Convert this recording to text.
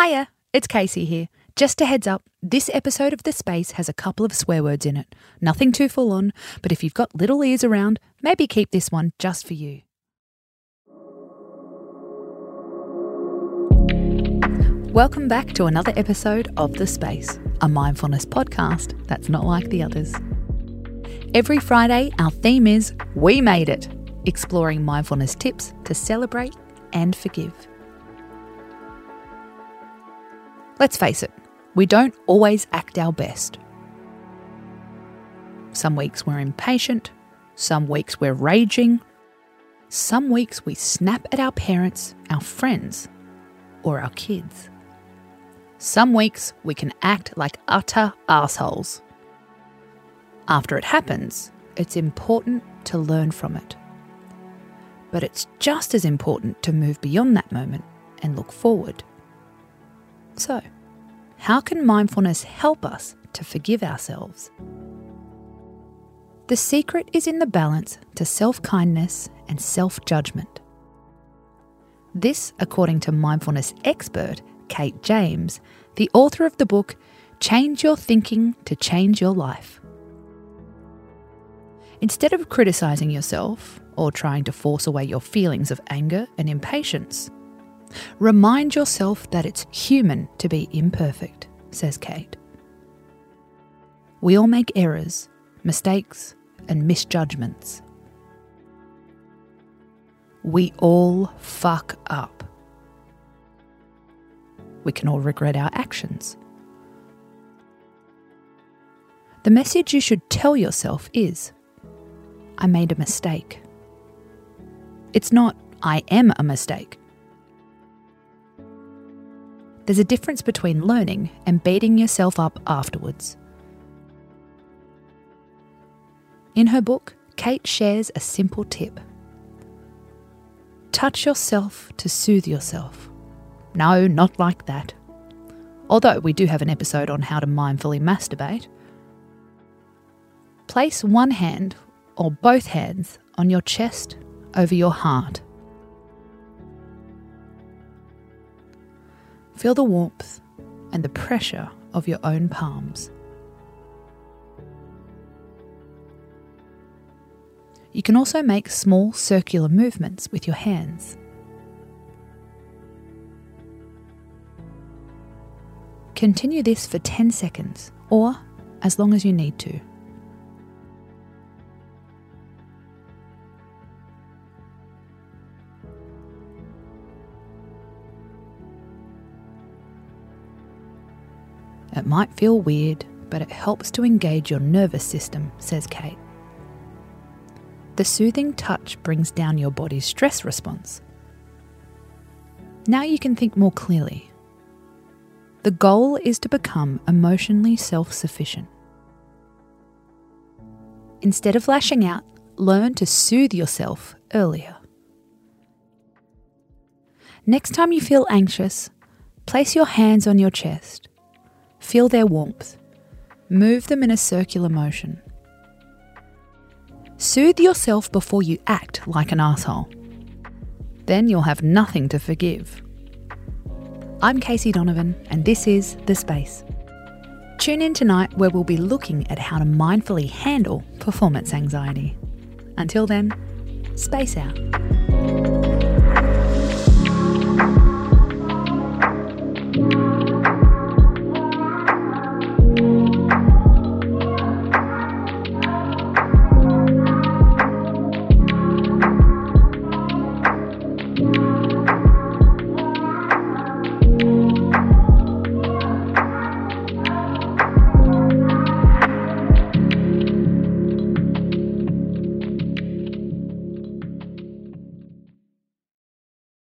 Hiya, it's Casey here. Just a heads up, this episode of The Space has a couple of swear words in it. Nothing too full on, but if you've got little ears around, maybe keep this one just for you. Welcome back to another episode of The Space, a mindfulness podcast that's not like the others. Every Friday, our theme is We Made It, exploring mindfulness tips to celebrate and forgive. Let's face it, we don't always act our best. Some weeks we're impatient, some weeks we're raging, some weeks we snap at our parents, our friends, or our kids. Some weeks we can act like utter assholes. After it happens, it's important to learn from it. But it's just as important to move beyond that moment and look forward. So, how can mindfulness help us to forgive ourselves? The secret is in the balance to self kindness and self judgment. This, according to mindfulness expert Kate James, the author of the book Change Your Thinking to Change Your Life. Instead of criticising yourself or trying to force away your feelings of anger and impatience, remind yourself that it's human to be imperfect, says Kate. We all make errors, mistakes, and misjudgments. We all fuck up we can all regret our actions. The message you should tell yourself is I made a mistake. It's not I am a mistake. There's a difference between learning and beating yourself up afterwards. In her book, Kate shares a simple tip touch yourself to soothe yourself. No, not like that. Although we do have an episode on how to mindfully masturbate. Place one hand or both hands on your chest over your heart. Feel the warmth and the pressure of your own palms. You can also make small circular movements with your hands. Continue this for 10 seconds or as long as you need to. It might feel weird, but it helps to engage your nervous system, says Kate. The soothing touch brings down your body's stress response. Now you can think more clearly the goal is to become emotionally self sufficient. Instead of lashing out, learn to soothe yourself earlier. Next time you feel anxious, place your hands on your chest. Feel their warmth. Move them in a circular motion. Soothe yourself before you act like an asshole. Then you'll have nothing to forgive. I'm Casey Donovan, and this is The Space. Tune in tonight where we'll be looking at how to mindfully handle performance anxiety. Until then, space out.